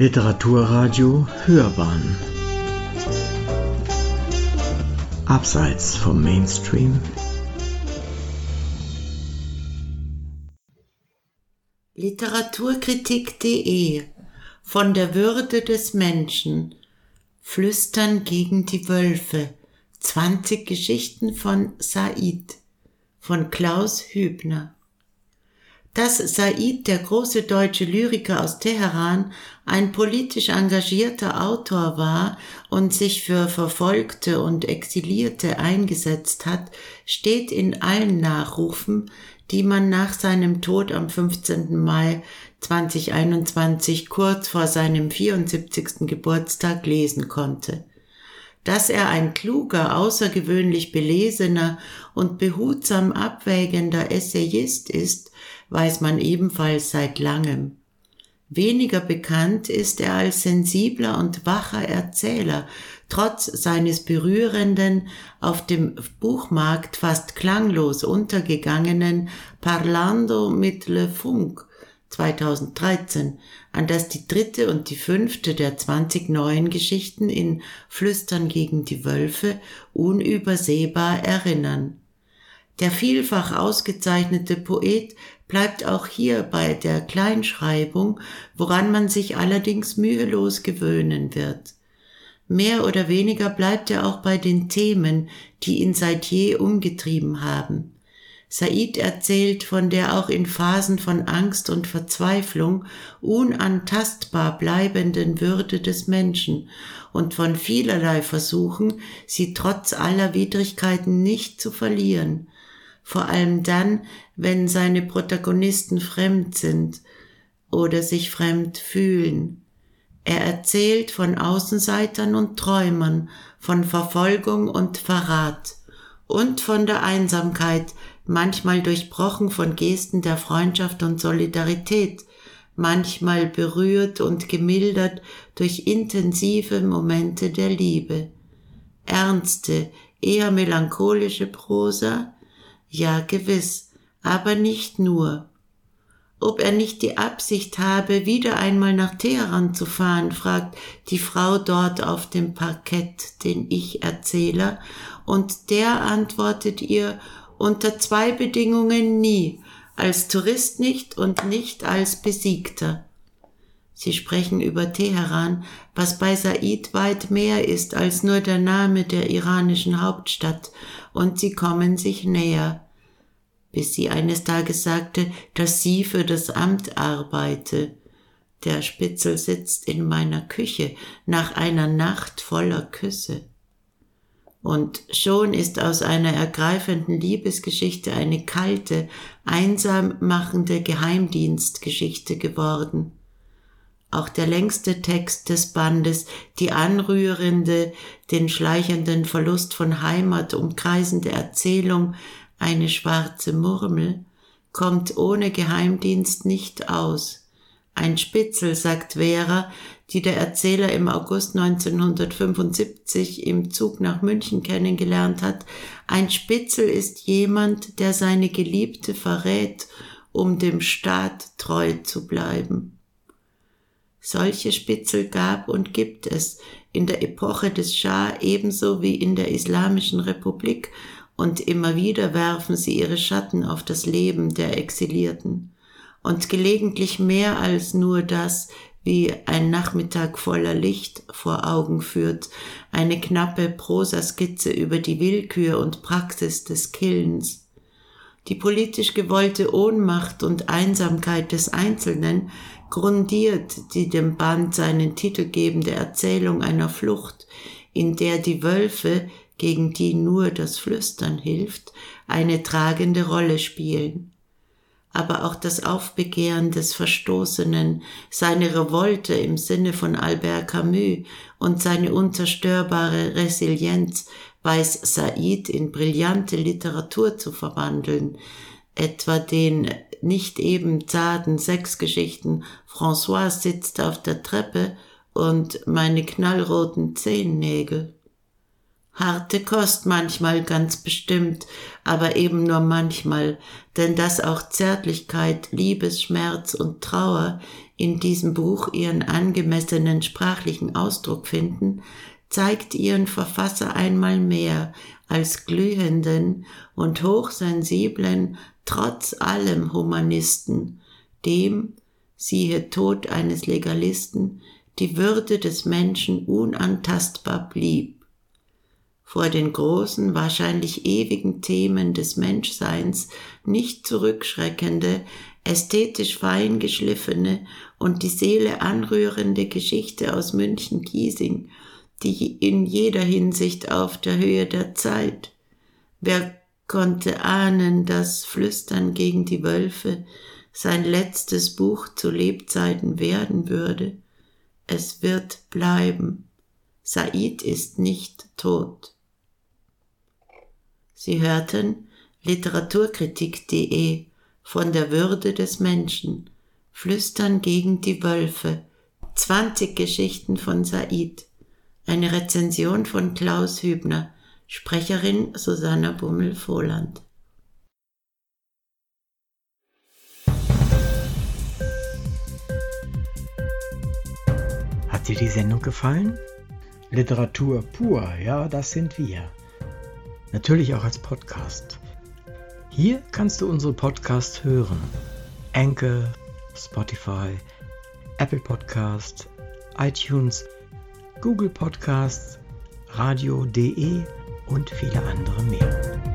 Literaturradio Hörbahn. Abseits vom Mainstream. Literaturkritik.de Von der Würde des Menschen. Flüstern gegen die Wölfe. 20 Geschichten von Said. Von Klaus Hübner dass Said, der große deutsche Lyriker aus Teheran, ein politisch engagierter Autor war und sich für Verfolgte und Exilierte eingesetzt hat, steht in allen Nachrufen, die man nach seinem Tod am 15. Mai 2021 kurz vor seinem 74. Geburtstag lesen konnte. Dass er ein kluger, außergewöhnlich belesener und behutsam abwägender Essayist ist, weiß man ebenfalls seit langem. Weniger bekannt ist er als sensibler und wacher Erzähler, trotz seines berührenden, auf dem Buchmarkt fast klanglos untergegangenen Parlando mit Le Funk 2013, an das die dritte und die fünfte der 20 neuen Geschichten in Flüstern gegen die Wölfe unübersehbar erinnern. Der vielfach ausgezeichnete Poet bleibt auch hier bei der Kleinschreibung, woran man sich allerdings mühelos gewöhnen wird. Mehr oder weniger bleibt er auch bei den Themen, die ihn seit je umgetrieben haben. Said erzählt von der auch in Phasen von Angst und Verzweiflung unantastbar bleibenden Würde des Menschen und von vielerlei Versuchen, sie trotz aller Widrigkeiten nicht zu verlieren, vor allem dann, wenn seine Protagonisten fremd sind oder sich fremd fühlen. Er erzählt von Außenseitern und Träumern, von Verfolgung und Verrat und von der Einsamkeit, manchmal durchbrochen von Gesten der Freundschaft und Solidarität, manchmal berührt und gemildert durch intensive Momente der Liebe. Ernste, eher melancholische Prosa, ja gewiss, aber nicht nur. Ob er nicht die Absicht habe, wieder einmal nach Teheran zu fahren, fragt die Frau dort auf dem Parkett den Ich-Erzähler, und der antwortet ihr, unter zwei Bedingungen nie, als Tourist nicht und nicht als Besiegter. Sie sprechen über Teheran, was bei Said weit mehr ist als nur der Name der iranischen Hauptstadt, und sie kommen sich näher, bis sie eines Tages sagte, dass sie für das Amt arbeite. Der Spitzel sitzt in meiner Küche nach einer Nacht voller Küsse. Und schon ist aus einer ergreifenden Liebesgeschichte eine kalte, einsam machende Geheimdienstgeschichte geworden. Auch der längste Text des Bandes, die anrührende, den schleichenden Verlust von Heimat umkreisende Erzählung, eine schwarze Murmel, kommt ohne Geheimdienst nicht aus. Ein Spitzel, sagt Vera, die der Erzähler im August 1975 im Zug nach München kennengelernt hat. Ein Spitzel ist jemand, der seine Geliebte verrät, um dem Staat treu zu bleiben. Solche Spitzel gab und gibt es in der Epoche des Schah ebenso wie in der Islamischen Republik und immer wieder werfen sie ihre Schatten auf das Leben der Exilierten. Und gelegentlich mehr als nur das, wie ein Nachmittag voller Licht vor Augen führt, eine knappe Prosaskizze über die Willkür und Praxis des Killens. Die politisch gewollte Ohnmacht und Einsamkeit des Einzelnen grundiert die dem Band seinen Titel gebende Erzählung einer Flucht, in der die Wölfe, gegen die nur das Flüstern hilft, eine tragende Rolle spielen. Aber auch das Aufbegehren des Verstoßenen, seine Revolte im Sinne von Albert Camus und seine unzerstörbare Resilienz weiß Said in brillante Literatur zu verwandeln, etwa den nicht eben zarten Sexgeschichten François sitzt auf der Treppe und meine knallroten Zehennägel. Harte Kost manchmal ganz bestimmt, aber eben nur manchmal, denn dass auch Zärtlichkeit, Liebesschmerz und Trauer in diesem Buch ihren angemessenen sprachlichen Ausdruck finden, zeigt ihren Verfasser einmal mehr als glühenden und hochsensiblen, trotz allem Humanisten, dem, siehe Tod eines Legalisten, die Würde des Menschen unantastbar blieb vor den großen, wahrscheinlich ewigen Themen des Menschseins nicht zurückschreckende, ästhetisch fein geschliffene und die Seele anrührende Geschichte aus München-Giesing, die in jeder Hinsicht auf der Höhe der Zeit. Wer konnte ahnen, dass Flüstern gegen die Wölfe sein letztes Buch zu Lebzeiten werden würde? Es wird bleiben. Said ist nicht tot. Sie hörten literaturkritik.de von der Würde des Menschen, Flüstern gegen die Wölfe, 20 Geschichten von Said, eine Rezension von Klaus Hübner, Sprecherin Susanna Bummel-Vohland. Hat dir die Sendung gefallen? Literatur pur, ja, das sind wir natürlich auch als Podcast. Hier kannst du unsere Podcasts hören. Anchor, Spotify, Apple Podcast, iTunes, Google Podcasts, radio.de und viele andere mehr.